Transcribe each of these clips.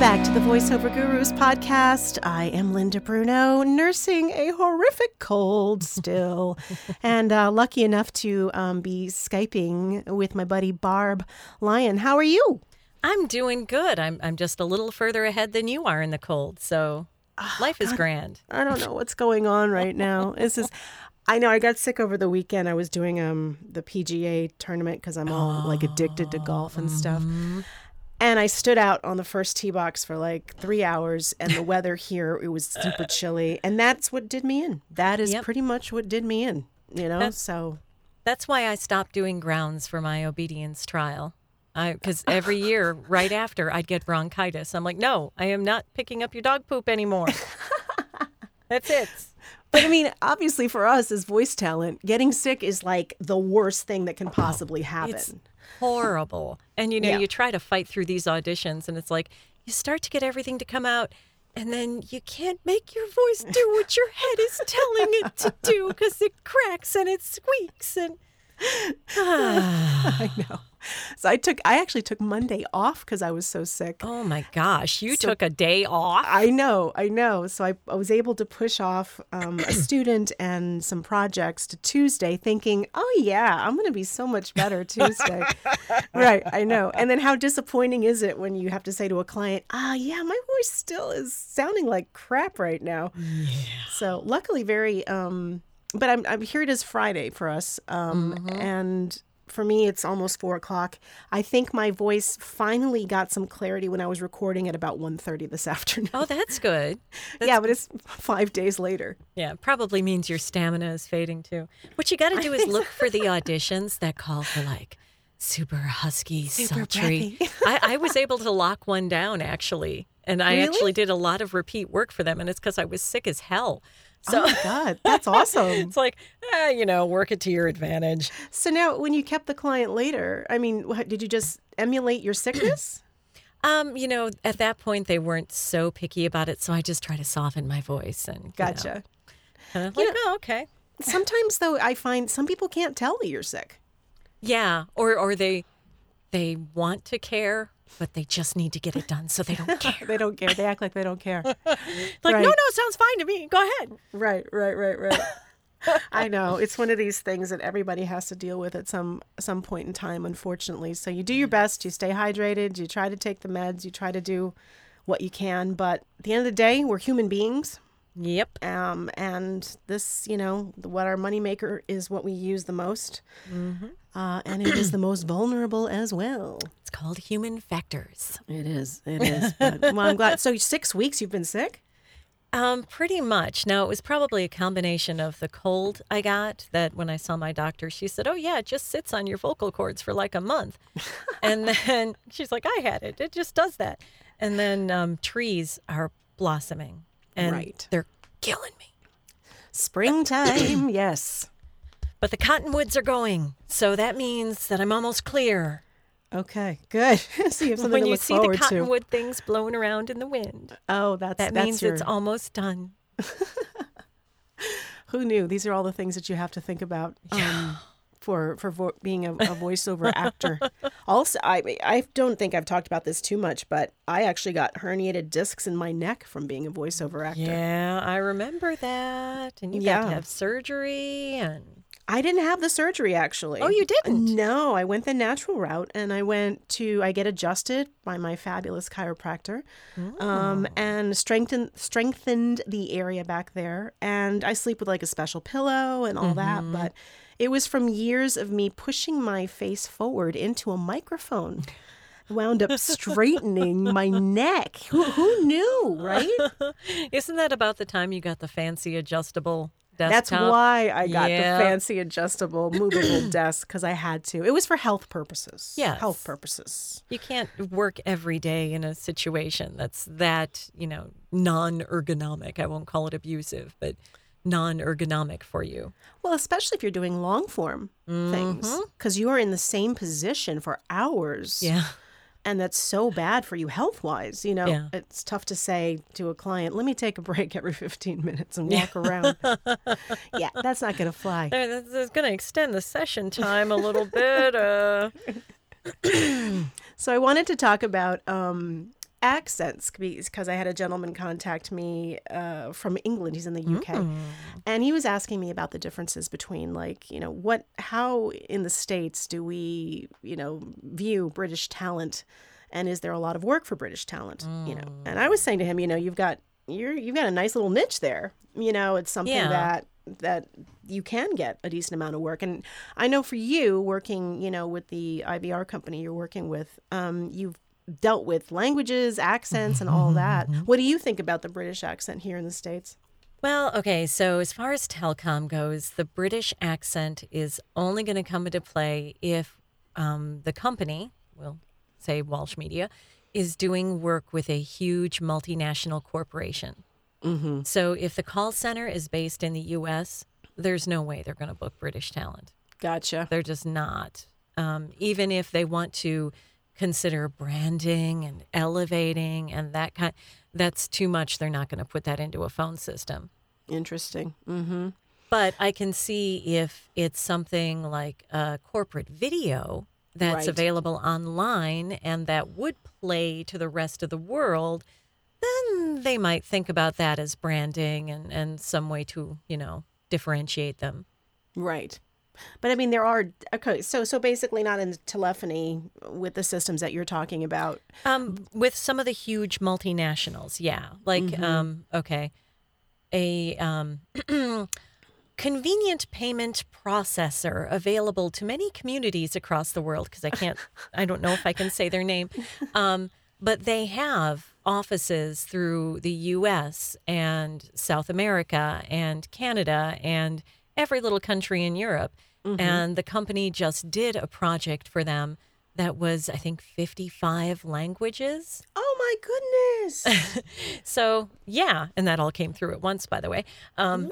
back to the Voiceover Gurus podcast. I am Linda Bruno, nursing a horrific cold still, and uh, lucky enough to um, be Skyping with my buddy Barb Lyon. How are you? I'm doing good. I'm I'm just a little further ahead than you are in the cold, so life is grand. I don't know what's going on right now. This is. I know I got sick over the weekend. I was doing um the PGA tournament because I'm all like addicted to golf and stuff. And I stood out on the first tee box for like three hours, and the weather here it was super chilly, and that's what did me in. That is Yep. pretty much what did me in. You know, That's- so That's why I stopped doing grounds for my obedience trial. I because every year right after I'd get bronchitis. I'm like, no, I am not picking up your dog poop anymore. That's it. But I mean, obviously for us as voice talent, getting sick is like the worst thing that can possibly happen. It's horrible. And you know, Yeah. you try to fight through these auditions and it's like you start to get everything to come out and then you can't make your voice do what your head is telling it to do because it cracks and it squeaks and I know. So I took, I actually took Monday off because I was so sick. oh my gosh, you took a day off. I know, I know. So I, I was able to push off um, a student and some projects to Tuesday, thinking, oh, yeah, I'm going to be so much better Tuesday. right, I know. And then how disappointing is it when you have to say to a client, ah, yeah, my voice still is sounding like crap right now. So luckily, very, um, but I'm, I'm here. It is Friday for us. Um, And for me, it's almost four o'clock. I think my voice finally got some clarity when I was recording at about 1.30 this afternoon. Oh, that's good. yeah, but it's five days later. Yeah, probably means your stamina is fading too. What you got to do is look for the auditions that call for like super husky, Super sultry. I, I was able to lock one down actually, and I Really? actually did a lot of repeat work for them, and it's because I was sick as hell. So oh my God, that's awesome. it's like, eh, you know, work it to your advantage. so now, when you kept the client later, I mean, what, did you just emulate your sickness? Um, you know, at that point they weren't so picky about it, so I just try to soften my voice and you know, Gotcha. kind of You like, oh, okay. Sometimes, though, I find some people can't tell that you're sick. Yeah, or or they they want to care, but they just need to get it done, so they don't care. They don't care. They act like they don't care. Like, Right. no, no, sounds fine to me. Go ahead. Right, right, right, right. I know it's one of these things that everybody has to deal with at some some point in time, unfortunately. So you do your best, you stay hydrated, you try to take the meds, you try to do what you can. But at the end of the day, we're human beings, Yep. um, and this, you know, what our moneymaker is what we use the most, uh, and it is the most vulnerable as well. It's called human factors. It is, it is. But, well, I'm glad. So six weeks you've been sick. Um, pretty much. Now it was probably a combination of the cold I got that when I saw my doctor, she said, Oh yeah, it just sits on your vocal cords for like a month. and then she's like, I had it. It just does that. And then um, trees are blossoming and Right. they're killing me. Springtime, yes. But the cottonwoods are going. So that means that I'm almost clear. Okay, good. so you when you see the forward to. cottonwood things blowing around in the wind, Oh, that's that that's means your, it's almost done. who knew? These are all the things that you have to think about um, for for vo- being a, a voiceover actor. Also, I I don't think I've talked about this too much, but I actually got herniated discs in my neck from being a voiceover actor. Yeah, I remember that. And you got to have surgery and I didn't have the surgery actually. Oh, you didn't? No, I went the natural route and I went to I get adjusted by my fabulous chiropractor. Um, Oh. and strengthened strengthened the area back there and I sleep with like a special pillow and all that, Mm-hmm. but it was from years of me pushing my face forward into a microphone. Wound up straightening my neck. Who, who knew, right? Isn't that about the time you got the fancy adjustable desk? That's why I got Yeah. the fancy adjustable movable desk because I had to. It was for health purposes. Yes. Health purposes. You can't work every day in a situation that's that, you know, non ergonomic. I won't call it abusive, but non ergonomic for you. Well, especially if you're doing long form things Mm-hmm. because you are in the same position for hours. Yeah. And that's so bad for you health wise. You know, Yeah. it's tough to say to a client, let me take a break every 15 minutes and walk around. yeah, that's not going to fly. That's, that's going to extend the session time a little bit. Uh, So I wanted to talk about um, accents because I had a gentleman contact me uh, from England. He's in the UK, and he was asking me about the differences between like you know what how in the states do we you know view British talent, and is there a lot of work for British talent? You know, and I was saying to him, you know, you've got you're you've got a nice little niche there. You know, it's something Yeah. that that you can get a decent amount of work. And I know for you working, you know, with the IVR company you're working with, um, you've dealt with languages, accents, and all that. What do you think about the British accent here in the States? Well, okay, so as far as telecom goes, the British accent is only going to come into play if um, the company, we'll say Walsh Media, is doing work with a huge multinational corporation. Mm-hmm. So if the call center is based in the US, there's no way they're going to book British talent. Gotcha. They're just not. Um, even if they want to consider branding and elevating and that kind, that's too much. They're not going to put that into a phone system. Interesting. Mm-hmm. But I can see if it's something like a corporate video that's Right. available online and that would play to the rest of the world, then they might think about that as branding and, and some way to, you know, differentiate them. Right. But I mean, there are okay. So, so basically, not in telephony with the systems that you're talking about. Um, with some of the huge multinationals, yeah. Like, um, okay, a um, convenient payment processor available to many communities across the world because I can't, I don't know if I can say their name, um, but they have offices through the U.S. and South America and Canada and every little country in Europe. And the company just did a project for them that was, I think, 55 languages. Oh my goodness! So, yeah, and that all came through at once, by the way. Um,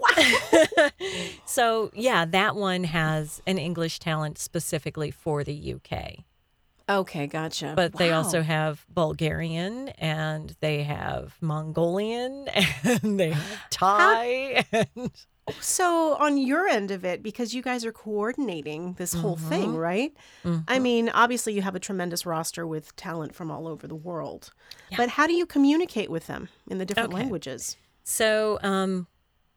so, yeah, that one has an English talent specifically for the UK. okay, gotcha. But they also have Bulgarian and they have Mongolian and they have Thai. And, So on your end of it, because you guys are coordinating this whole thing, right? I mean, obviously you have a tremendous roster with talent from all over the world. But how do you communicate with them in the different Okay. languages? So, um,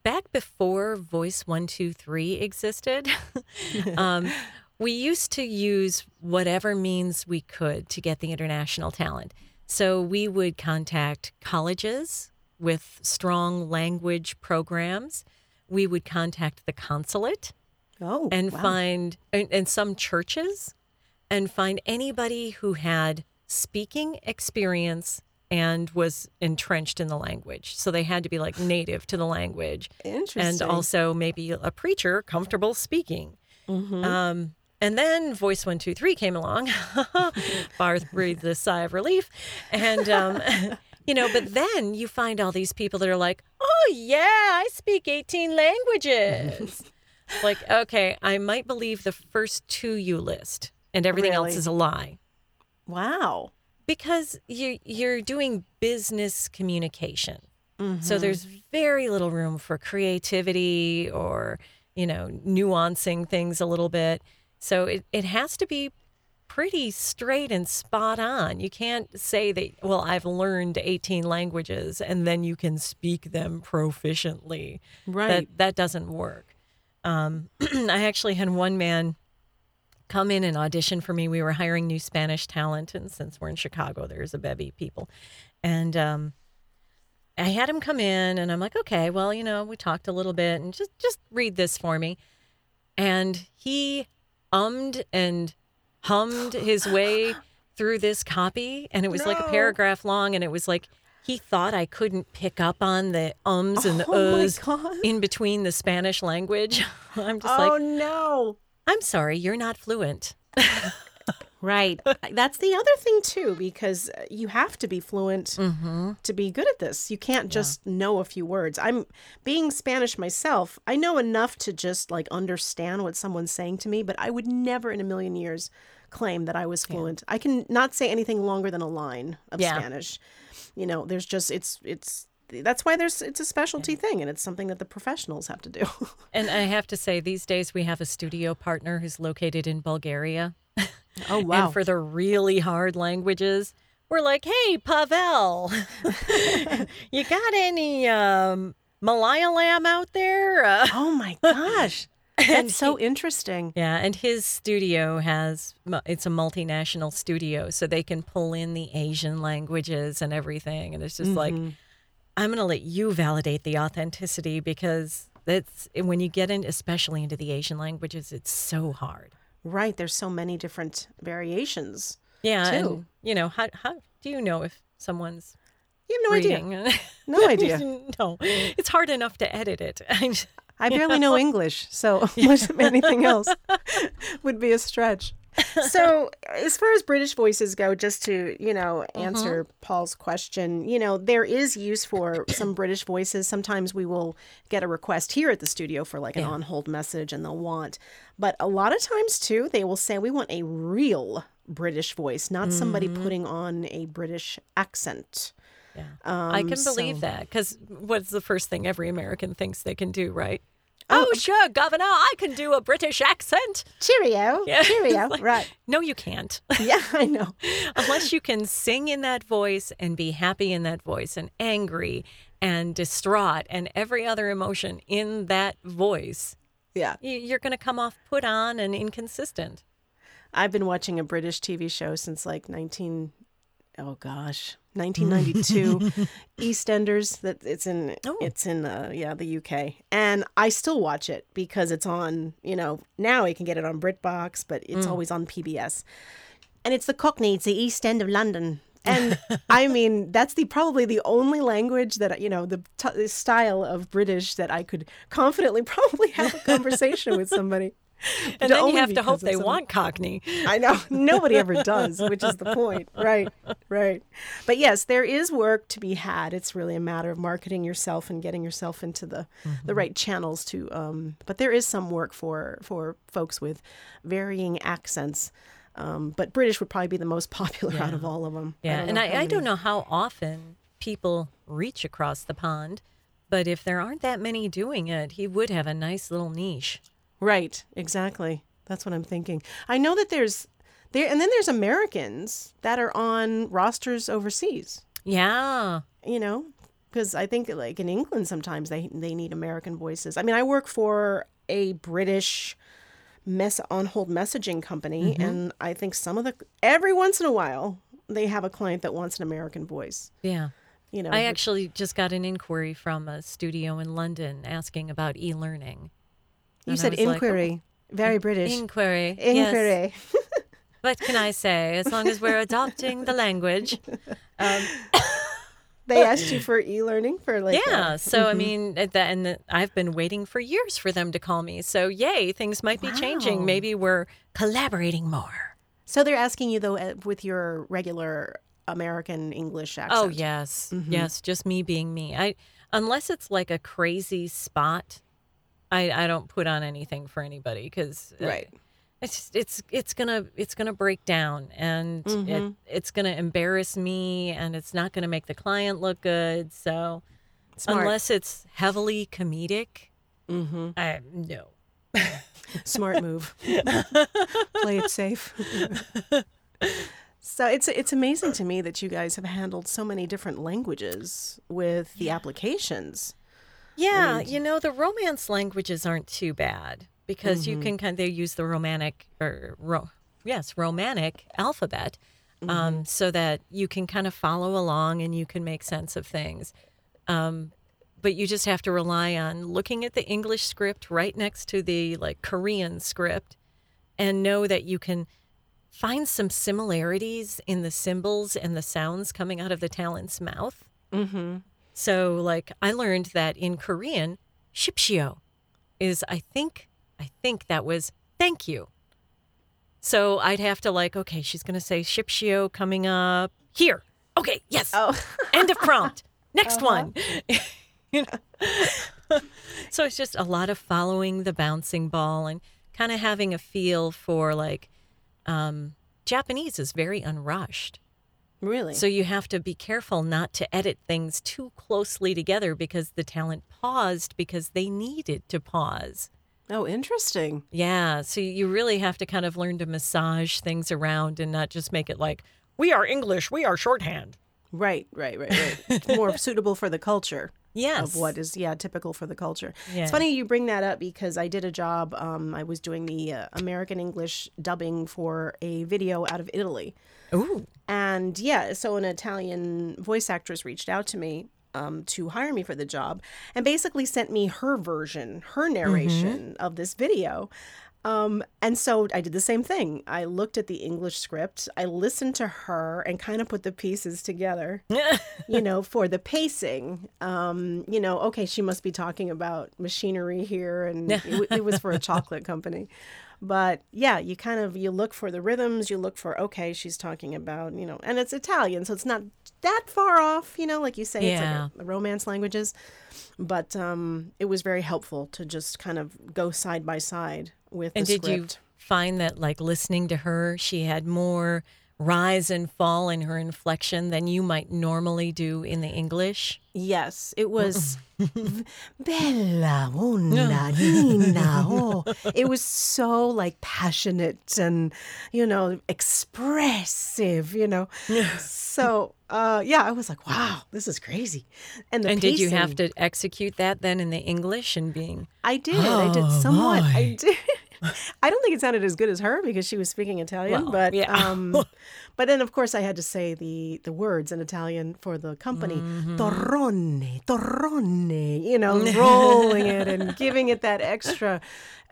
back before Voice 123 existed, um, we used to use whatever means we could to get the international talent. So, we would contact colleges with strong language programs. We would contact the consulate Oh, and wow. find and, and some churches and find anybody who had speaking experience and was entrenched in the language. So they had to be like native to the language interesting. and also maybe a preacher comfortable speaking. Um, and then Voice One Two Three came along. Barb breathed a sigh of relief, and um, you know. But then you find all these people that are like, "Oh yeah, I speak eighteen languages." like, okay, I might believe the first two you list, and everything else is a lie wow. because you you're doing business communication. Mm-hmm. So there's very little room for creativity or, you know, nuancing things a little bit. So it, it has to be pretty straight and spot on. You can't say that, well, I've learned 18 languages and then you can speak them proficiently. Right. That, that doesn't work. Um, I actually had one man come in and audition for me. We were hiring new Spanish talent, and since we're in Chicago, there's a bevy of people. And um, I had him come in, and I'm like, okay, well, you know, we talked a little bit, and just just read this for me. And he ummed and hummed his way through this copy, and it was like a paragraph long, and it was like he thought I couldn't pick up on the ums and the Oh uhs in between the Spanish language. I'm just oh like, oh no. I'm sorry, you're not fluent. Right. That's the other thing too, because uh, you have to be fluent to be good at this. You can't just know a few words. I'm being Spanish myself. I know enough to just like understand what someone's saying to me, but I would never in a million years claim that I was fluent. I can not say anything longer than a line of Yeah. Spanish. You know, there's just it's it's that's why there's it's a specialty thing and it's something that the professionals have to do. And I have to say, these days we have a studio partner who's located in Bulgaria. Oh wow. And for the really hard languages, we're like, "Hey, Pavel, you got any um, Malayalam out there?" Uh, Oh my gosh. and That's so he- interesting. yeah, and his studio has it's a multinational studio, so they can pull in the Asian languages and everything, and it's just like Mhm. I'm going to let you validate the authenticity because it's when you get in, especially into the Asian languages, it's so hard. Right. There's so many different variations. Yeah, Too. and you know how how do you know if someone's You have no idea. No idea. no, it's hard enough to edit it. I barely know English, so of anything else would be a stretch. So, as far as British voices go, just to, you know, answer Paul's question, you know, there is use for some British voices. Sometimes we will get a request here at the studio for like an Yeah. on hold message and they'll want. But a lot of times, too, they will say, we want a real British voice, not somebody putting on a British accent. yeah, I Um, can believe so- that because what's the first thing every American thinks they can do, right? Oh, oh, sure, Governor, I can do a British accent. Cheerio. Yeah. Cheerio. right. No, you can't. Yeah, I know. Unless you can sing in that voice and be happy in that voice and angry and distraught and every other emotion in that voice, Yeah. you're going to come off put on and inconsistent. I've been watching a British TV show since like 19 oh gosh, 1992 EastEnders that it's in Oh. it's in uh, yeah, the UK. And I still watch it because it's on, you know, now you can get it on BritBox, but it's always on PBS. And it's the Cockney, it's the East End of London. And I mean, that's the probably the only language that you know the, t- the style of British that I could confidently probably have a conversation with somebody. And then you have to hope they want Cockney. I know nobody ever does, which is the point. Right, right. But yes, there is work to be had. It's really a matter of marketing yourself and getting yourself into the the right channels to. Um, but there is some work for for folks with varying accents. Um, but British would probably be the most popular out of all of them. Yeah, and I, I don't know how often people reach across the pond, but if there aren't that many doing it, he would have a nice little niche. Right, exactly. That's what I'm thinking. I know that there's there, and then there's Americans that are on rosters overseas. Yeah. you know because i think like in england sometimes they they need american voices i mean i work for a british mess on hold messaging company mm-hmm. and i think some of the every once in a while they have a client that wants an american voice Yeah. you know I actually just got an inquiry from a studio in London asking about e you said inquiry very british Inquiry. Yes. inquiry What can I say? As long as we're adopting the language. Um, they asked you for e-learning for like yeah. uh, So, I mean, that, and the, I've been waiting for years for them to call me. So, yay, things might be Wow. changing. Maybe we're collaborating more. so they're asking you though with your regular american english accent Oh yes, yes, just me being me. I unless it's like a crazy spot, I I don't put on anything for anybody because Right. It's just, it's it's gonna it's gonna break down and it, it's gonna embarrass me and it's not gonna make the client look good. So Smart. unless it's heavily comedic, mm-hmm. I no. Smart move. Play it safe. so it's it's amazing to me that you guys have handled so many different languages with the applications. Yeah, you know the romance languages aren't too bad because you can kind of they use the romantic or ro- yes romantic alphabet, um, so that you can kind of follow along and you can make sense of things. Um, but you just have to rely on looking at the English script right next to the like Korean script, and know that you can find some similarities in the symbols and the sounds coming out of the talent's mouth. Mm-hmm. So, like, I learned that in Korean, shipshio is, I think, I think that was thank you. So I'd have to, like, okay, she's going to say shipshio coming up here. Okay, yes. Oh, End of prompt. Next one. You know? so it's just a lot of following the bouncing ball and kind of having a feel for, like, um, Japanese is very unrushed. Really? So you have to be careful not to edit things too closely together because the talent paused because they needed to pause. oh, interesting. Yeah, so you really have to kind of learn to massage things around and not just make it like we are English, we are shorthand. Right, right, right, right. It's more suitable for the culture. Yes. Of what is yeah typical for the culture. Yeah. It's funny you bring that up because I did a job. Um, I was doing the uh, American English dubbing for a video out of Italy, Ooh. and yeah, so an Italian voice actress reached out to me um, to hire me for the job, and basically sent me her version, her narration of this video. Um, and so I did the same thing. I looked at the English script, I listened to her, and kind of put the pieces together you know, for the pacing. Um, you know, okay, she must be talking about machinery here, and it, it was for a chocolate company. But yeah, you kind of you look for the rhythms. You look for okay, she's talking about you know, and it's Italian, so it's not that far off. You know, like you say, Yeah. it's like a, romance languages. But um, it was very helpful to just kind of go side by side with And the did you find that, like, listening to her, she had more rise and fall in her inflection than you might normally do in the English? Yes, it was bella una Nina. Oh, it was so like passionate and you know expressive. You know, so uh, yeah, I was like, wow, this is crazy. And the And did you have to execute that then in the English and being, I did. I did Oh, somewhat. I did. I don't think it sounded as good as her because she was speaking Italian, Well, but yeah. um, but then of course I had to say the the words in Italian for the company. Mm-hmm. Torrone, torrone, you know, rolling it and giving it that extra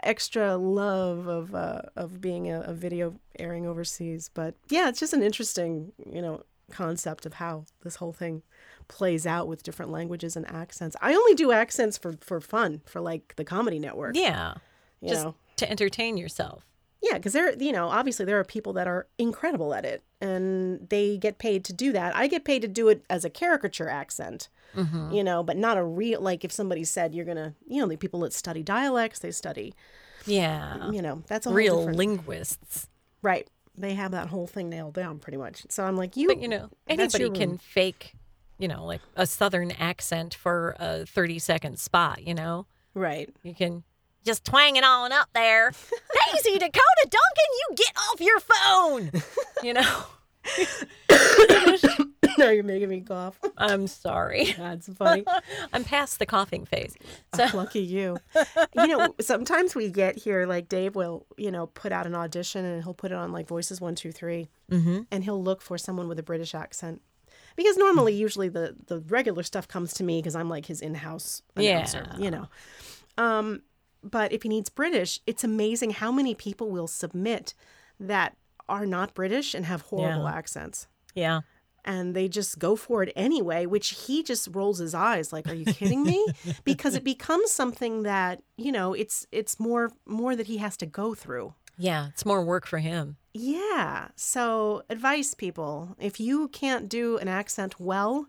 extra love of uh, of being a, a video airing overseas. But yeah, it's just an interesting, you know, concept of how this whole thing plays out with different languages and accents. I only do accents for for fun, for like the comedy network. yeah, you just know. To entertain yourself? Yeah, because there, you know, obviously there are people that are incredible at it, and they get paid to do that. I get paid to do it as a caricature accent, Mm-hmm. you know, but not a real. Like if somebody said you're gonna, you know, the people that study dialects, they study, Yeah. you know, that's a Real linguists. right. They have that whole thing nailed down pretty much. So I'm like, you, But, you know, anybody can fake, you know, like a southern accent for a 30 second spot, you know? right. You can just twanging on up there. Daisy Dakota Duncan, you get off your phone. You know, now you're making me cough. I'm sorry. That's funny. I'm past the coughing phase. So, Lucky you. You know, sometimes we get here, like Dave will, you know, put out an audition and he'll put it on like Voices One, Two, Three, Mhm. and he'll look for someone with a British accent. Because normally, usually the the regular stuff comes to me because I'm like his in-house announcer, Yeah. you know. Um, but if he needs British, it's amazing how many people will submit that are not British and have horrible Yeah. accents yeah. and they just go for it anyway which he just rolls his eyes like are you kidding me because it becomes something that you know it's it's more more that he has to go through Yeah. It's more work for him. yeah so advice people if you can't do an accent well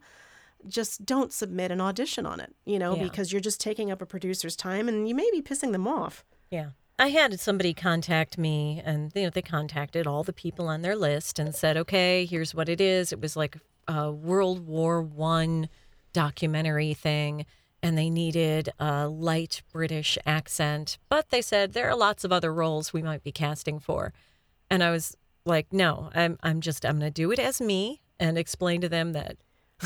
just don't submit an audition on it you know Yeah. because you're just taking up a producer's time and you may be pissing them off Yeah. I had somebody contact me and you know they contacted all the people on their list and said, "Okay, here's what it is." It was like a World War 1 documentary thing and they needed a light British accent, but they said there are lots of other roles we might be casting for. And I was like, "No, I'm I'm just I'm going to do it as me and explain to them that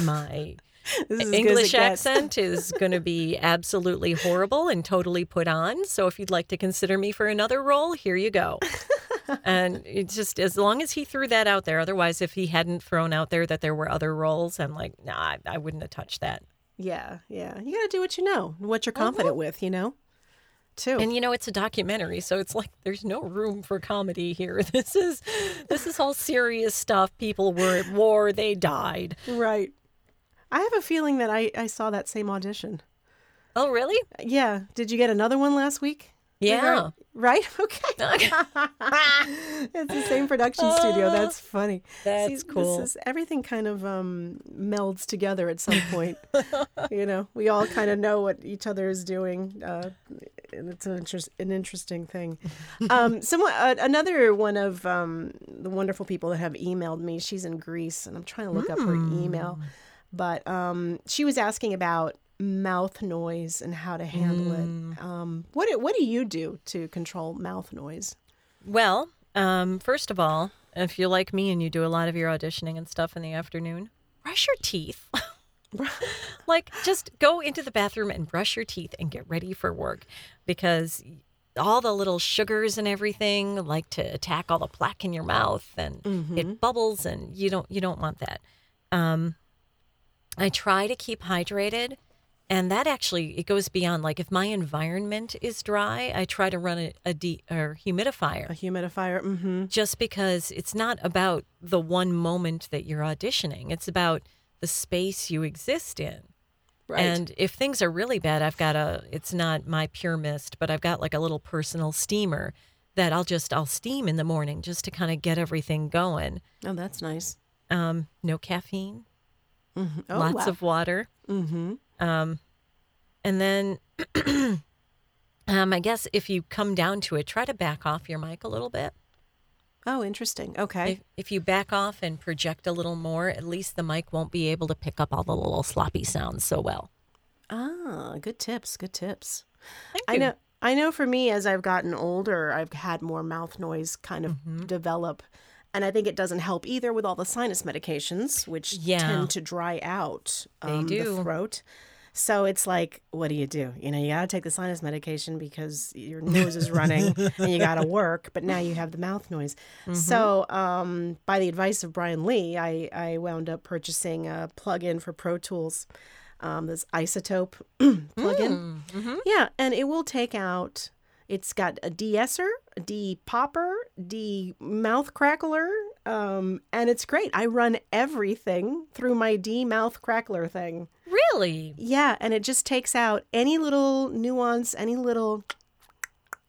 my is as good as it English accent is going to be absolutely horrible and totally put on. So if you'd like to consider me for another role, here you go. and it's just as long as he threw that out there. Otherwise, if he hadn't thrown out there that there were other roles, I'm like, nah, I, I wouldn't have touched that. yeah yeah you gotta do what you know what you're confident uh-huh. with you know too And you know, it's a documentary, so it's like there's no room for comedy here. This is this is all serious stuff. People were at war, they died. right i have a feeling that i i saw that same audition Oh, really? Yeah. Did you get another one last week? Yeah. Right? Okay. it's the same production studio. That's funny. That's cool. This is, everything kind of um, melds together at some point. you know, we all kind of know what each other is doing. Uh, and it's an, interest, an interesting thing. Um, someone, uh, another one of um, the wonderful people that have emailed me, she's in Greece, and I'm trying to look up her email. But um, she was asking about mouth noise and how to handle it. Um, what do- what do you do to control mouth noise? Well, Um, first of all, if you're like me and you do a lot of your auditioning and stuff in the afternoon, brush your teeth. like, just go into the bathroom and brush your teeth and get ready for work because all the little sugars and everything like to attack all the plaque in your mouth and it bubbles and you don't you don't want that. Um, I try to keep hydrated and that actually it goes beyond like if my environment is dry, I try to run a, a de- or humidifier A humidifier. Mm-hmm. just because it's not about the one moment that you're auditioning. It's about the space you exist in. Right. And if things are really bad, I've got a it's not MyPurMist, but I've got like a little personal steamer that I'll just I'll steam in the morning just to kind of get everything going. oh, that's nice. Um, no caffeine, Mhm. Oh, lots wow. of water. Mm-hmm. Um, and then um, I guess if you come down to it, try to back off your mic a little bit. Oh, interesting. Okay. If, if you back off and project a little more, at least the mic won't be able to pick up all the little sloppy sounds so well. Ah, good tips. Good tips. Thank I you. know. I know. For me, as I've gotten older, I've had more mouth noise kind of Mm-hmm. develop, and I think it doesn't help either with all the sinus medications, which Yeah. tend to dry out um, the throat. So it's like, what do you do? You know, you got to take the sinus medication because your nose is running and you got to work, but now you have the mouth noise. Mm-hmm. So, um, by the advice of Brian Lee, I, I wound up purchasing a plug-in for Pro Tools, um, this iZotope plug-in. Mm-hmm. Yeah, and it will take out. It's got a de-esser, a de-popper, de-mouth crackler, um, and it's great. I run everything through my de-mouth crackler thing. Really? Yeah, and it just takes out any little nuance, any little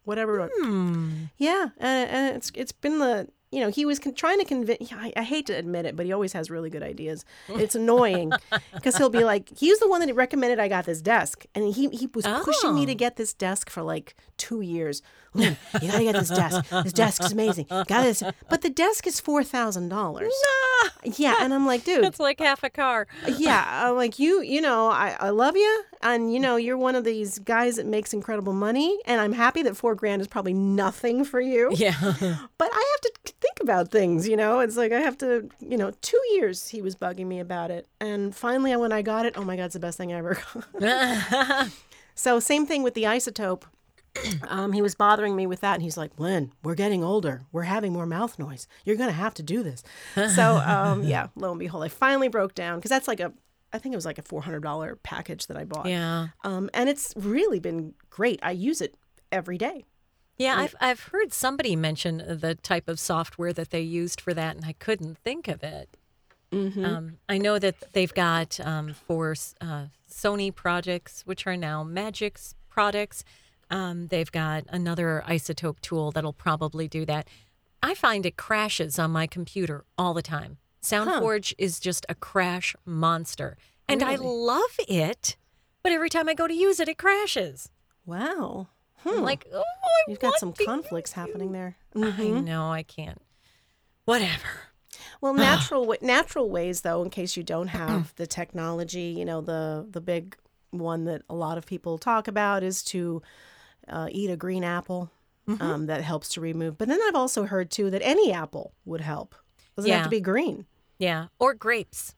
whatever. Hmm. Yeah, and, and it's it's been the you know he was con- trying to convince. I, I hate to admit it, but he always has really good ideas. It's annoying because he'll be like, he's the one that recommended I got this desk, and he he was pushing me to Oh. get this desk for like two years. Lynn, you gotta get this desk. This desk is amazing. Got this, but the desk is four thousand dollars. Nah. Yeah, and I'm like, dude, It's like half a car. yeah, I'm like you, you know, I, I love you, and you know, you're one of these guys that makes incredible money, and I'm happy that four grand is probably nothing for you. Yeah. But I have to think about things, you know. It's like I have to, you know, two years he was bugging me about it, and finally when I got it, oh my god, it's the best thing I ever got. so same thing with the iZotope. Um, he was bothering me with that, and he's like, "Lynn, we're getting older. We're having more mouth noise. You're gonna have to do this." So, um, yeah, lo and behold, I finally broke down because that's like a, I think it was like a four hundred dollar package that I bought. yeah. Um, and it's really been great. I use it every day. Yeah, I've I've heard somebody mention the type of software that they used for that, and I couldn't think of it. Um, I know that they've got um, for uh, Sony projects, which are now Magix products. Um, they've got another iZotope tool that'll probably do that. I find it crashes on my computer all the time. SoundForge is just a crash monster, and I love it. But every time I go to use it, it crashes. Wow. I'm like, oh, I You've got some conflicts happening there. I know I can't. Whatever. Well, natural wa- natural ways though, in case you don't have the technology, you know, the the big one that a lot of people talk about is to uh, eat a green apple. Mm-hmm. Um, that helps to remove. But then I've also heard too that any apple would help. Doesn't have to be green. Yeah, or grapes.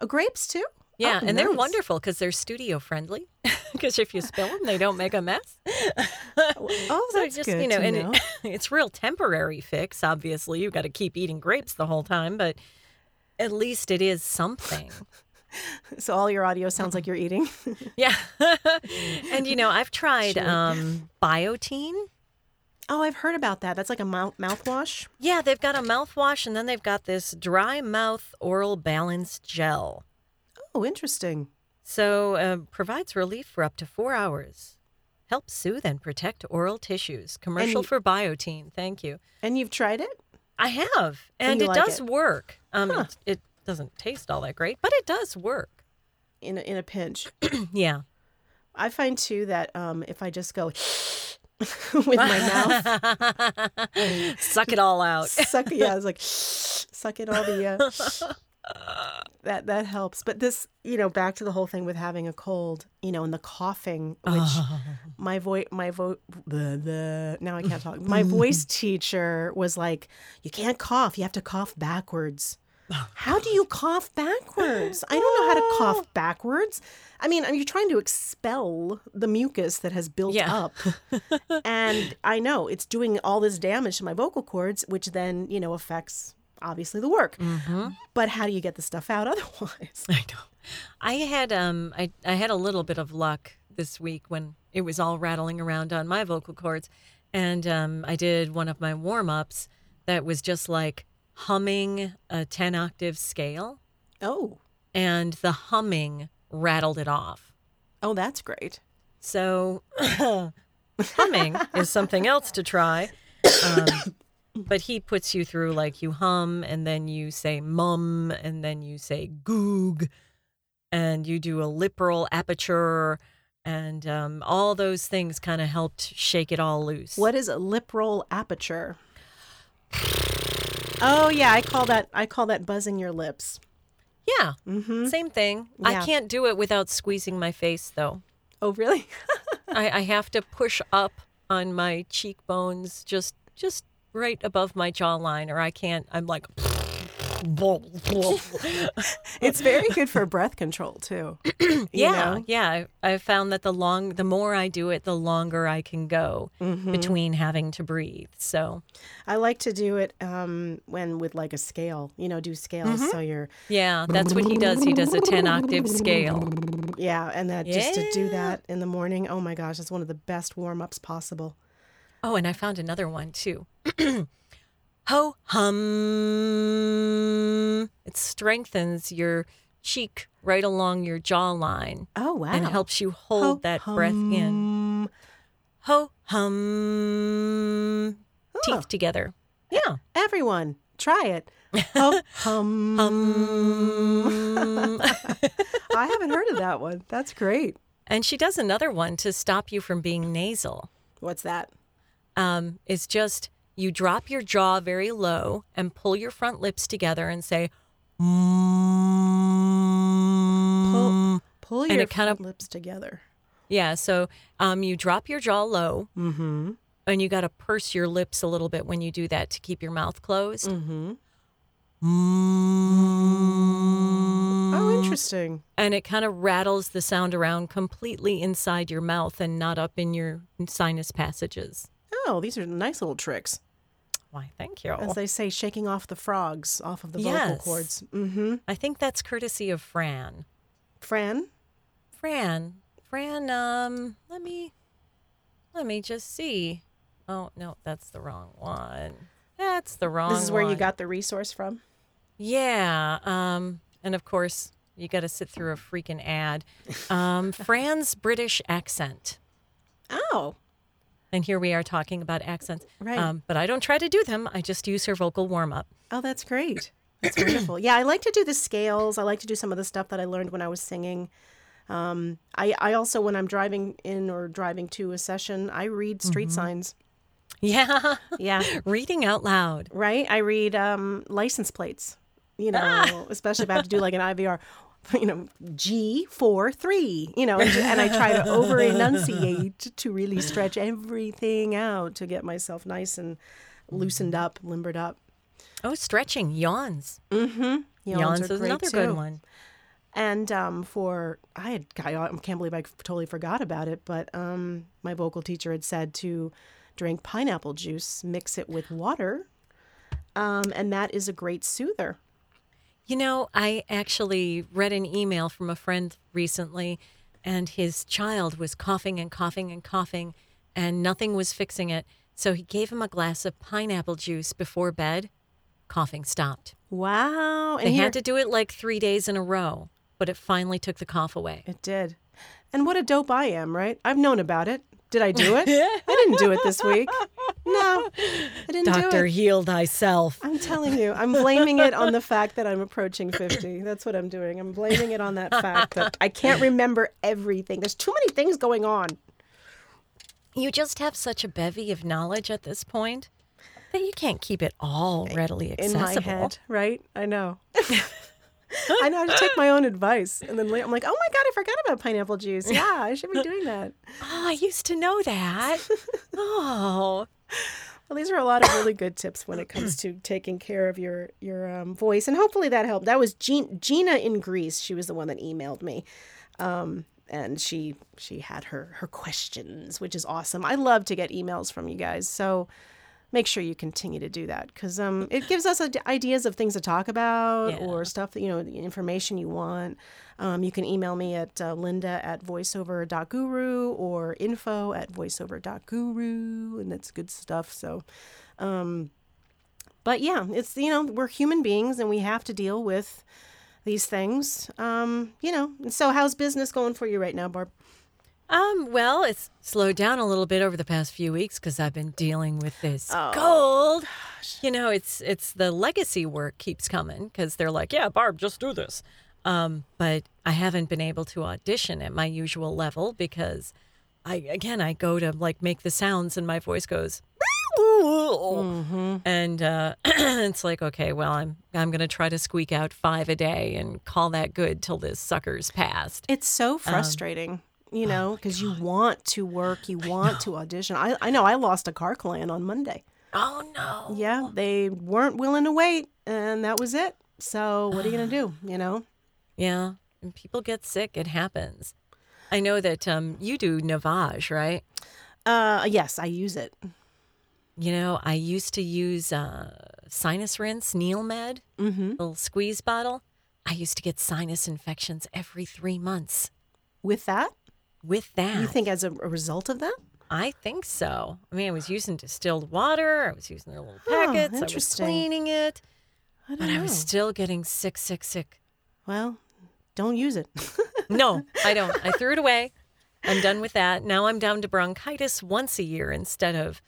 Uh, grapes too. Yeah, Oh, and they're wonderful because they're studio friendly. Because if you spill them, they don't make a mess. Oh, So that's just good you know, to and know. It, it's real temporary fix. Obviously, you've got to keep eating grapes the whole time, but at least it is something. so all your audio sounds like you're eating. Yeah, and you know, I've tried um, Biotène. oh, I've heard about that. That's like a mouth mouthwash. Yeah, they've got a mouthwash, and then they've got this dry mouth oral balance gel. Oh, interesting. So, uh, provides relief for up to four hours. Helps soothe and protect oral tissues. Commercial you- for Biotène. Thank you. And you've tried it? I have, and you it like does it? work. Um, it, it doesn't taste all that great, but it does work. in a, in a pinch. yeah. I find too that um, if I just go with my mouth, Suck it all out. suck yeah, it's like suck it all the. Uh, that that helps. But this, you know, back to the whole thing with having a cold, you know, and the coughing, which Oh. my voice, my voice, the the now I can't talk. My voice teacher was like, "You can't cough. You have to cough backwards." How do you cough backwards? I don't know how to cough backwards. I mean, are you're trying to expel the mucus that has built Yeah. up. and I know it's doing all this damage to my vocal cords, which then, you know, affects obviously the work. But how do you get the stuff out otherwise? I know. I had um I, I had a little bit of luck this week when it was all rattling around on my vocal cords. And um, I did one of my warm ups that was just like humming a 10 octave scale, Oh, and the humming rattled it off. oh, that's great. So humming is something else to try. Um, but he puts you through like you hum and then you say mum and then you say goog and you do a lip roll aperture and um, all those things kind of helped shake it all loose. What is a lip roll aperture? Oh yeah, I call that I call that buzzing your lips. Yeah, mm-hmm. same thing. Yeah. I can't do it without squeezing my face though. Oh really? I, I have to push up on my cheekbones just just right above my jawline or I can't I'm like it's very good for breath control too. Yeah know? yeah I, I found that the long the more I do it the longer I can go Mm-hmm. between having to breathe so I like to do it um, when with like a scale. You know, do scales Mm-hmm. so you're yeah that's what he does he does a 10 octave scale yeah, and that just to do that in the morning. Oh my gosh, it's one of the best warm ups possible. oh and I found another one too ho hum it strengthens your cheek right along your jawline Oh wow, and helps you hold Ho, that breath in hum. ho hum teeth together yeah Everyone, try it. Oh, hum. um, I haven't heard of that one. That's great. and she does another one to stop you from being nasal What's that? um, it's just you drop your jaw very low and pull your front lips together and say Pull, mm. pull And your kind of- lips together. yeah so um, you drop your jaw low Mm-hmm. and you got to purse your lips a little bit when you do that to keep your mouth closed Mm-hmm. Mm. Oh, interesting. and it kind of rattles the sound around completely inside your mouth and not up in your sinus passages. Oh, these are nice little tricks. Why, thank you. As they say, shaking off the frogs off of the vocal Yes. cords. Mm-hmm. I think that's courtesy of Fran. Fran? Fran, Fran, um, let me, let me just see. Oh no, that's the wrong one. That's the wrong. This is where you got the resource from? Yeah. Um, and of course, you got to sit through a freaking ad. Um, Fran's British accent. Oh, And here we are talking about accents. Right. Um, but I don't try to do them. I just use her vocal warm up. oh, that's great. That's wonderful. Yeah, I like to do the scales. I like to do some of the stuff that I learned when I was singing. Um, I, I also, when I'm driving in or driving to a session, I read street signs. Yeah. Yeah. Reading out loud. right? I read um, license plates, you know, especially if I have to do like an IVR, you know, G four three, you know, and, and I try to over enunciate to really stretch everything out to get myself nice and loosened up, limbered up. Oh, stretching. Yawns. Mm-hmm. Yawns, are is another too. good one. And um, for I had I can't believe I totally forgot about it, but um, my vocal teacher had said to drink pineapple juice, mix it with water, um, and that is a great soother. You know, I actually read an email from a friend recently, and his child was coughing and coughing and coughing, and nothing was fixing it. So he gave him a glass of pineapple juice before bed. Coughing stopped. Wow! And They here, had to do it like three days in a row, but it finally took the cough away. It did. And what a dope I am, right? I've known about it. Did I do it? I didn't do it this week. No, I didn't do it. Doctor, it. heal thyself. I'm telling you, I'm blaming it on the fact that I'm approaching 50. That's what I'm doing. I'm blaming it on that fact that I can't remember everything. There's too many things going on. You just have such a bevy of knowledge at this point that you can't keep it all readily accessible. in my head, right? I know. I know how to take my own advice. And then later, I'm like, oh my God, I forgot about pineapple juice. Yeah, I should be doing that. Oh, I used to know that. Oh, Well, these are a lot of really good tips when it comes to taking care of your your um, voice, and hopefully that helped. That was Jean, Gina in Greece. She was the one that emailed me, um, and she she had her her questions, which is awesome. I love to get emails from you guys, so make sure you continue to do that because um, it gives us ideas of things to talk about Yeah. or stuff that you know the information you want. Um, you can email me at uh, linda at voiceover.guru or info at voiceover.guru, and that's good stuff. So, um, but yeah, it's, you know, we're human beings and we have to deal with these things. Um, you know, so how's business going for you right now, Barb? Um, well, it's slowed down a little bit over the past few weeks because I've been dealing with this Oh, cold. You know, it's it's the legacy work keeps coming because they're like, yeah, Barb, just do this. Um, but I haven't been able to audition at my usual level because I again I go to like make the sounds and my voice goes. And uh, it's like, okay, well, I'm I'm gonna try to squeak out five a day and call that good till this sucker's passed. It's so frustrating, you know, because you want to work, you want to audition. I, I know I lost a car client on Monday. Oh no! Yeah, they weren't willing to wait, and that was it. So what are you gonna do? You know? Yeah, and people get sick. It happens. I know that um, you do Navage, right? Uh, yes, I use it. You know, I used to use uh, sinus rinse, NeilMed, Mm-hmm. little squeeze bottle. I used to get sinus infections every three months With that, with that. you think as a, result of that? I think so. I mean, I was using distilled water. I was using their little packets. I was cleaning it, I don't but I was still getting sick, sick, sick. Well, don't use it. No, I don't. I threw it away. I'm done with that. Now I'm down to bronchitis once a year instead of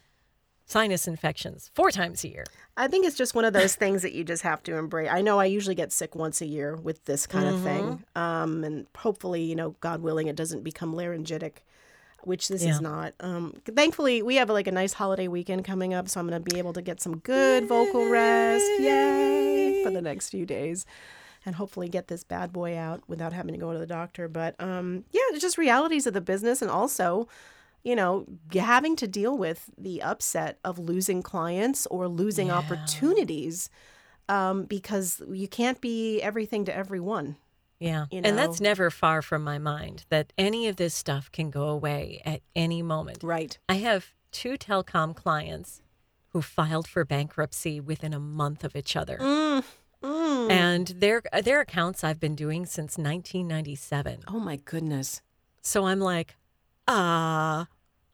sinus infections four times a year. I think it's just one of those things that you just have to embrace. I know I usually get sick once a year with this kind of thing. Um, and hopefully, you know, God willing, it doesn't become laryngitic, which this Yeah. is not. Um, thankfully, we have like a nice holiday weekend coming up, so I'm going to be able to get some good vocal rest. Yay! For the next few days. And hopefully get this bad boy out without having to go to the doctor. But um, yeah, it's just realities of the business and also you know, having to deal with the upset of losing clients or losing Yeah. opportunities um, because you can't be everything to everyone. Yeah. You And that's never far from my mind that any of this stuff can go away at any moment. Right. I have two telecom clients who filed for bankruptcy within a month of each other. Mm, mm. And their their accounts I've been doing since 1997. Oh my goodness. So I'm like, ah,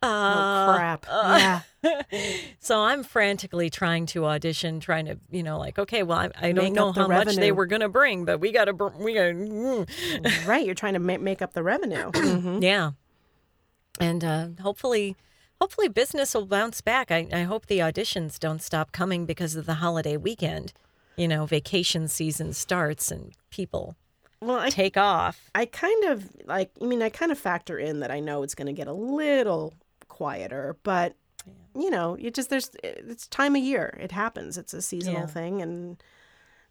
Oh ah. crap. uh. yeah. so I'm frantically trying to audition, trying to, you know, like, okay, well, I, I don't know how much they were going to bring, but we got to, we got to, right. You're trying to ma- make up the revenue. Mhm. yeah. And uh, hopefully, hopefully business will bounce back. I, I hope the auditions don't stop coming because of the holiday weekend. You know, vacation season starts and people Well, I, take off. I kind of like, I mean, I kind of factor in that I know it's going to get a little quieter, but you know, it just, there's, it's time of year. It happens. It's a seasonal Yeah. thing. And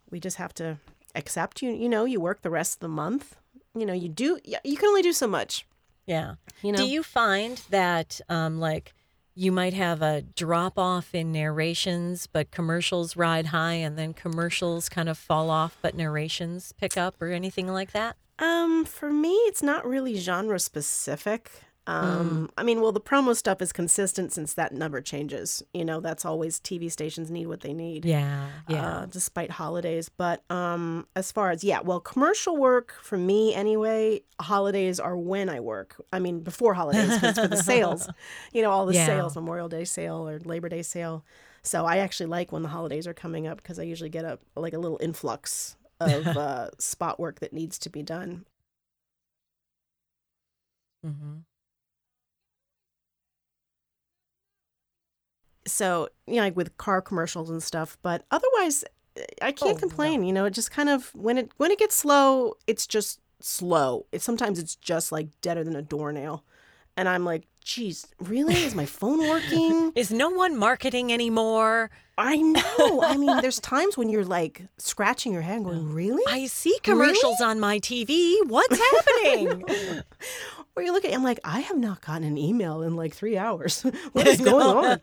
we just have to accept you, you know, you work the rest of the month. You know, you do, you can only do so much. Yeah. You know, Do you find that, um, like, you might have a drop off in narrations, but commercials ride high, and then commercials kind of fall off, but narrations pick up, or anything like that? Um, for me, it's not really genre specific. Um, I mean, well, the promo stuff is consistent since that never changes. You know, that's always TV stations need what they need. Yeah. Yeah. Uh, despite holidays, but um, as far as yeah, well, commercial work for me anyway. Holidays are when I work. I mean, before holidays, 'cause it's for the sales. You know, all the Yeah. sales, Memorial Day sale or Labor Day sale. So I actually like when the holidays are coming up because I usually get a like a little influx of uh, spot work that needs to be done. mm-hmm. So you know like with car commercials and stuff but otherwise i can't Oh, complain you know it just kind of when it when it gets slow it's just slow it sometimes it's just like deader than a doornail And I'm like, geez, really? Is my phone working? Is no one marketing anymore? I know. I mean, there's times when you're like scratching your head and going, really? I see commercials on my TV. What's happening? Or you look at I'm like, I have not gotten an email in like three hours. what is going on?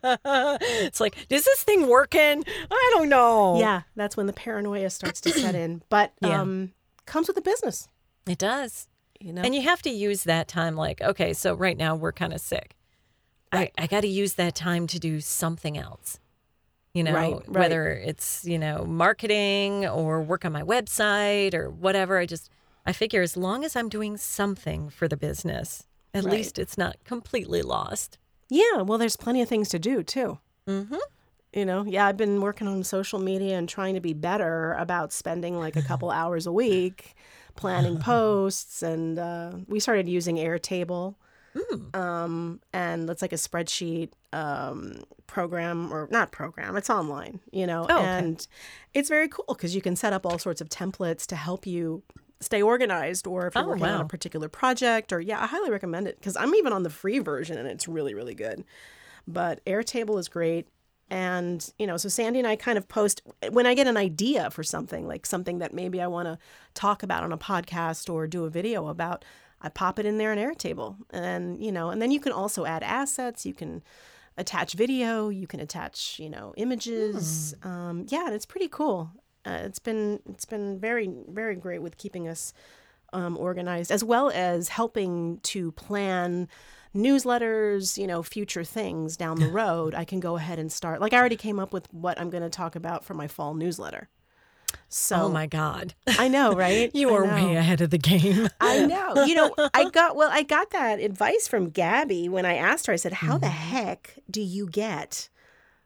it's like, is this thing working? I don't know. Yeah, that's when the paranoia starts to set in. But Yeah. um comes with the business. It does. You know? And you have to use that time like, okay, so right now we're kind of sick. Right. I, I got to use that time to do something else. You know, Right, right. whether it's, you know, marketing or work on my website or whatever. I just, I figure as long as I'm doing something for the business, at Right. least it's not completely lost. yeah, well there's plenty of things to do too. Mm-hmm. You know, yeah, I've been working on social media and trying to be better about spending like a couple hours a week planning posts. And uh, we started using Airtable. Um, and it's like a spreadsheet um, program, or not program, it's online, you know, Oh, okay. and it's very cool because you can set up all sorts of templates to help you stay organized or if you're Oh, working on a particular project or yeah i highly recommend it because i'm even on the free version and it's really really good. But airtable is great and you know so sandy and i kind of post when i get an idea for something like something that maybe i want to talk about on a podcast or do a video about i pop it in there in airtable. And you know and then you can also add assets. You can attach video. You can attach you know images. Um, yeah and it's pretty cool. Uh, it's been it's been very very great with keeping us um, organized as well as helping to plan newsletters you know future things down the road. I can go ahead and start like i already came up with what i'm going to talk about for my fall newsletter so Oh my God. i know right You are way ahead of the game. I know. You know, I got well, I got that advice from Gabby when I asked her. I said, "How the Mm-hmm. heck do you get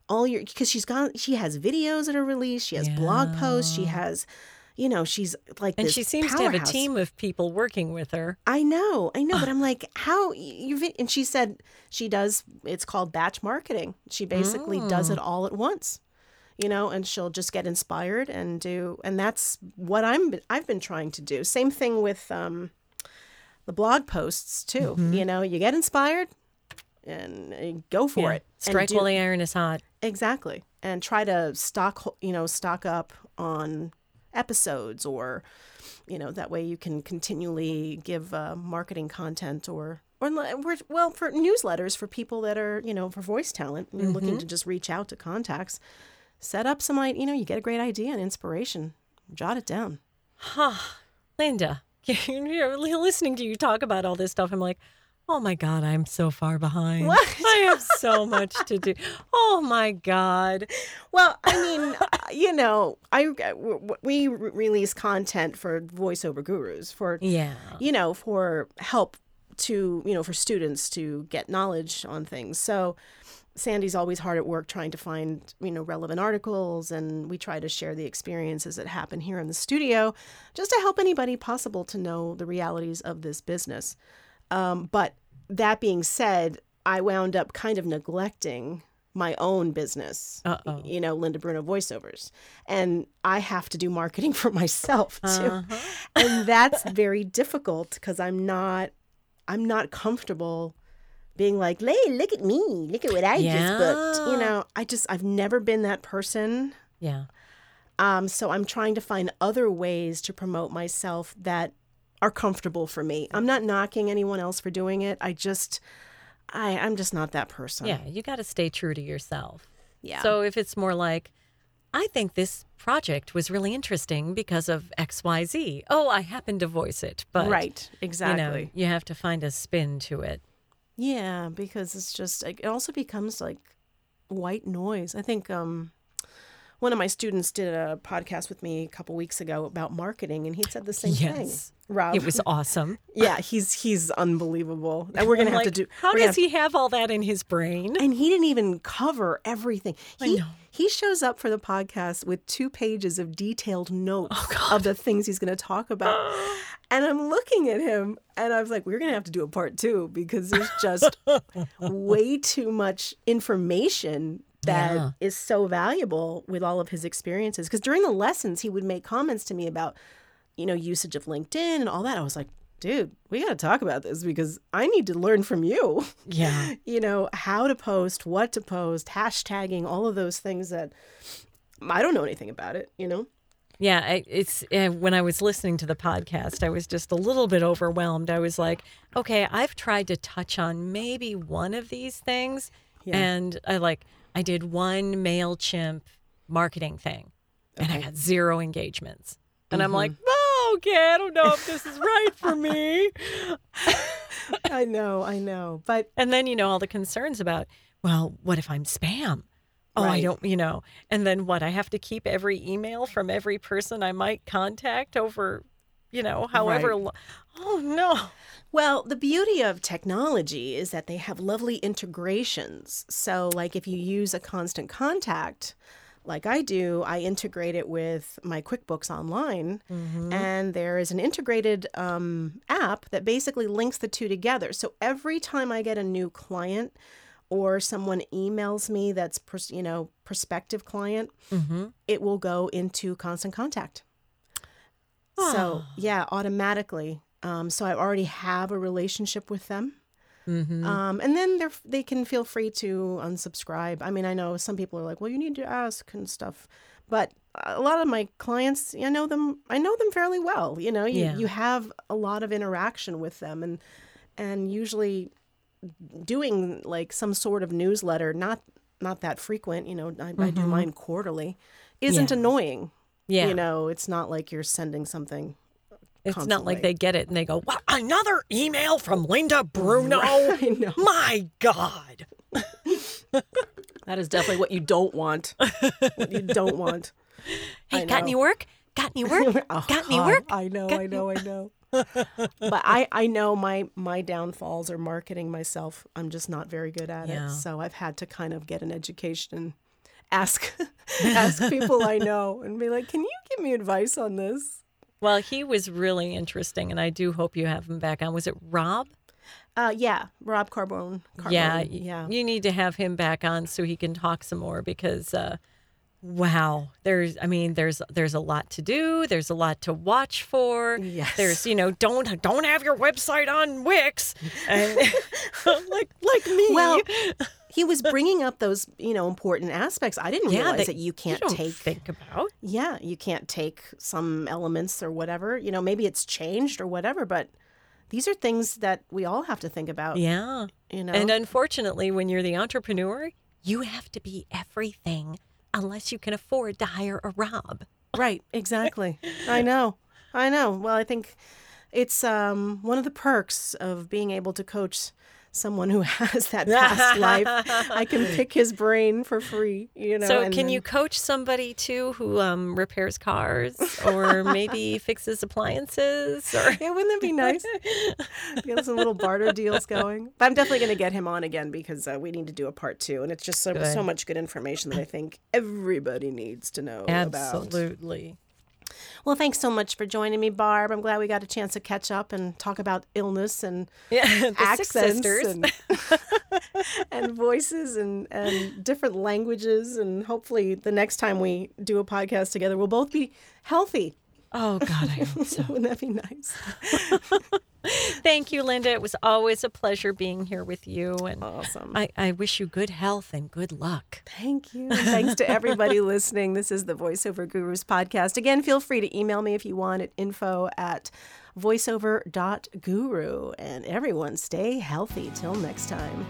all your because she's got she has videos that are released, she has blog posts, she has you know, she's like And this she seems to have a powerhouse. team of people working with her. I know, I know, but I'm like, how you? And she said she does. It's called batch marketing. She basically does Mm. it all at once, you know, and she'll just get inspired and do. And that's what I'm. I've been trying to do. Same thing with um, the blog posts too. Mm-hmm. You know, you get inspired and uh, go for Yeah. it. Strike do- while the iron is hot. Exactly. And try to stock, you know, stock up on episodes or, you know, that way you can continually give uh, marketing content or, or, well, for newsletters for people that are, you know, for voice talent, you're looking to just reach out to contacts, set up some, like, you know, you get a great idea and inspiration, jot it down. Ha, Linda, you're listening to you talk about all this stuff. I'm like, oh my God, I'm so far behind. What? I have so much to do. Oh my God. Well, I mean, you know, I we release content for voiceover gurus for Yeah. you know, for help to, you know, for students to get knowledge on things. So Sandy's always hard at work trying to find, you know, relevant articles and we try to share the experiences that happen here in the studio just to help anybody possible to know the realities of this business. Um, but that being said, I wound up kind of neglecting my own business, Uh-oh. you know, Linda Bruno voiceovers. And I have to do marketing for myself too. Uh-huh. And that's very difficult because I'm not I'm not comfortable being like, "Hey, look at me. Look at what I just booked." You know, I just I've never been that person. Yeah. Um, so I'm trying to find other ways to promote myself that are comfortable for me. I'm not knocking anyone else for doing it. I just I I'm just not that person. Yeah. You got to stay true to yourself. Yeah. So if it's more like, I think this project was really interesting because of XYZ. Oh, I happen to voice it. But, right. Exactly. You know, you have to find a spin to it. Yeah, because it's just it also becomes like white noise. I think um one of my students did a podcast with me a couple weeks ago about marketing and he said the same Yes. thing. Rob. It was awesome. yeah, he's he's unbelievable. And we're to have like, to do How does he have all that in his brain? and he didn't even cover everything. He he shows up for the podcast with two pages of detailed notes Oh, of the things he's going to talk about. and I'm looking at him and I was like, we're going to have to do a part 2 because there's just way too much information that is Yeah. so valuable with all of his experiences because during the lessons he would make comments to me about you know usage of LinkedIn and all that. I was like, dude, we got to talk about this because I need to learn from you. Yeah. you know, how to post, what to post, hashtagging, all of those things that I don't know anything about it, you know? Yeah, I, it's uh, when I was listening to the podcast, I was just a little bit overwhelmed. I was like, okay, I've tried to touch on maybe one of these things, Yeah. and I like I did one Mailchimp marketing thing, and I got zero engagements, and I'm mm-hmm. like, oh, okay, I don't know if this is right for me. I know, I know. But And then you know all the concerns about, well, what if I'm spam? Oh, I don't, you know. And then what? I have to keep every email from every person I might contact over, you know, however. Right. Lo- oh no. Well, the beauty of technology is that they have lovely integrations. So, like if you use a constant contact, like I do, I integrate it with my QuickBooks Online, and there is an integrated um, app that basically links the two together. So every time I get a new client or someone emails me that's pers- you know prospective client, Mm-hmm. it will go into constant contact. So yeah, automatically. Um, so I already have a relationship with them. Mm-hmm. Um, and then they're they can feel free to unsubscribe. I mean, I know some people are like, "Well, you need to ask and stuff," but a lot of my clients, I know them. I know them fairly well. You know, you Yeah. you have a lot of interaction with them, and and usually doing like some sort of newsletter, not not that frequent. You know, I, I do mine quarterly, isn't Yeah. annoying. Yeah. You know, it's not like you're sending something. it's not like they get it and they go, what? Another email from Linda Bruno? Know. My God. That is definitely what you don't want. what you don't want. Hey, got any work? Got any work? Oh, got any God, work? I know, I know, I know. but I, I know my my downfalls are marketing myself. I'm just not very good at Yeah. it. So I've had to kind of get an education, ask ask people I know, and be like, "Can you give me advice on this?" Well, he was really interesting, and I do hope you have him back on. Was it Rob? Uh, yeah, Rob Carbone. Carbone. yeah, yeah. You need to have him back on so he can talk some more because, uh, wow, there's, I mean, there's, there's a lot to do. There's a lot to watch for. Yes. There's, you know, don't, don't have your website on Wix, and like, like me. Well, he was bringing up those you know important aspects. I didn't realize that, you can't don't take think about. yeah, you can't take some elements or whatever. You know, maybe it's changed or whatever, but these are things that we all have to think about. Yeah. You know, And unfortunately, when you're the entrepreneur, you have to be everything unless you can afford to hire a Rob. right, exactly. I know, I know. Well, I think it's um, one of the perks of being able to coach someone who has that past life. I can pick his brain for free. You know. so, can then- you coach somebody too who um, repairs cars or maybe fixes appliances? Or Yeah, wouldn't that be nice? Get some little barter deals going. But I'm definitely going to get him on again because uh, we need to do a part two, and it's just so Good. so much good information that I think everybody needs to know about. Well, thanks so much for joining me, Barb. I'm glad we got a chance to catch up and talk about illness and Yeah, the accents Sisters. and, and voices and, and different languages. And hopefully, the next time we do a podcast together, we'll both be healthy. Oh God, I hope so. Wouldn't that be nice? Thank you, Linda. It was always a pleasure being here with you, and Awesome. I, I wish you good health and good luck. Thank you. And thanks to everybody listening. This is the Voiceover Gurus podcast. Again, feel free to email me if you want at info at voiceover.guru. And everyone stay healthy till next time.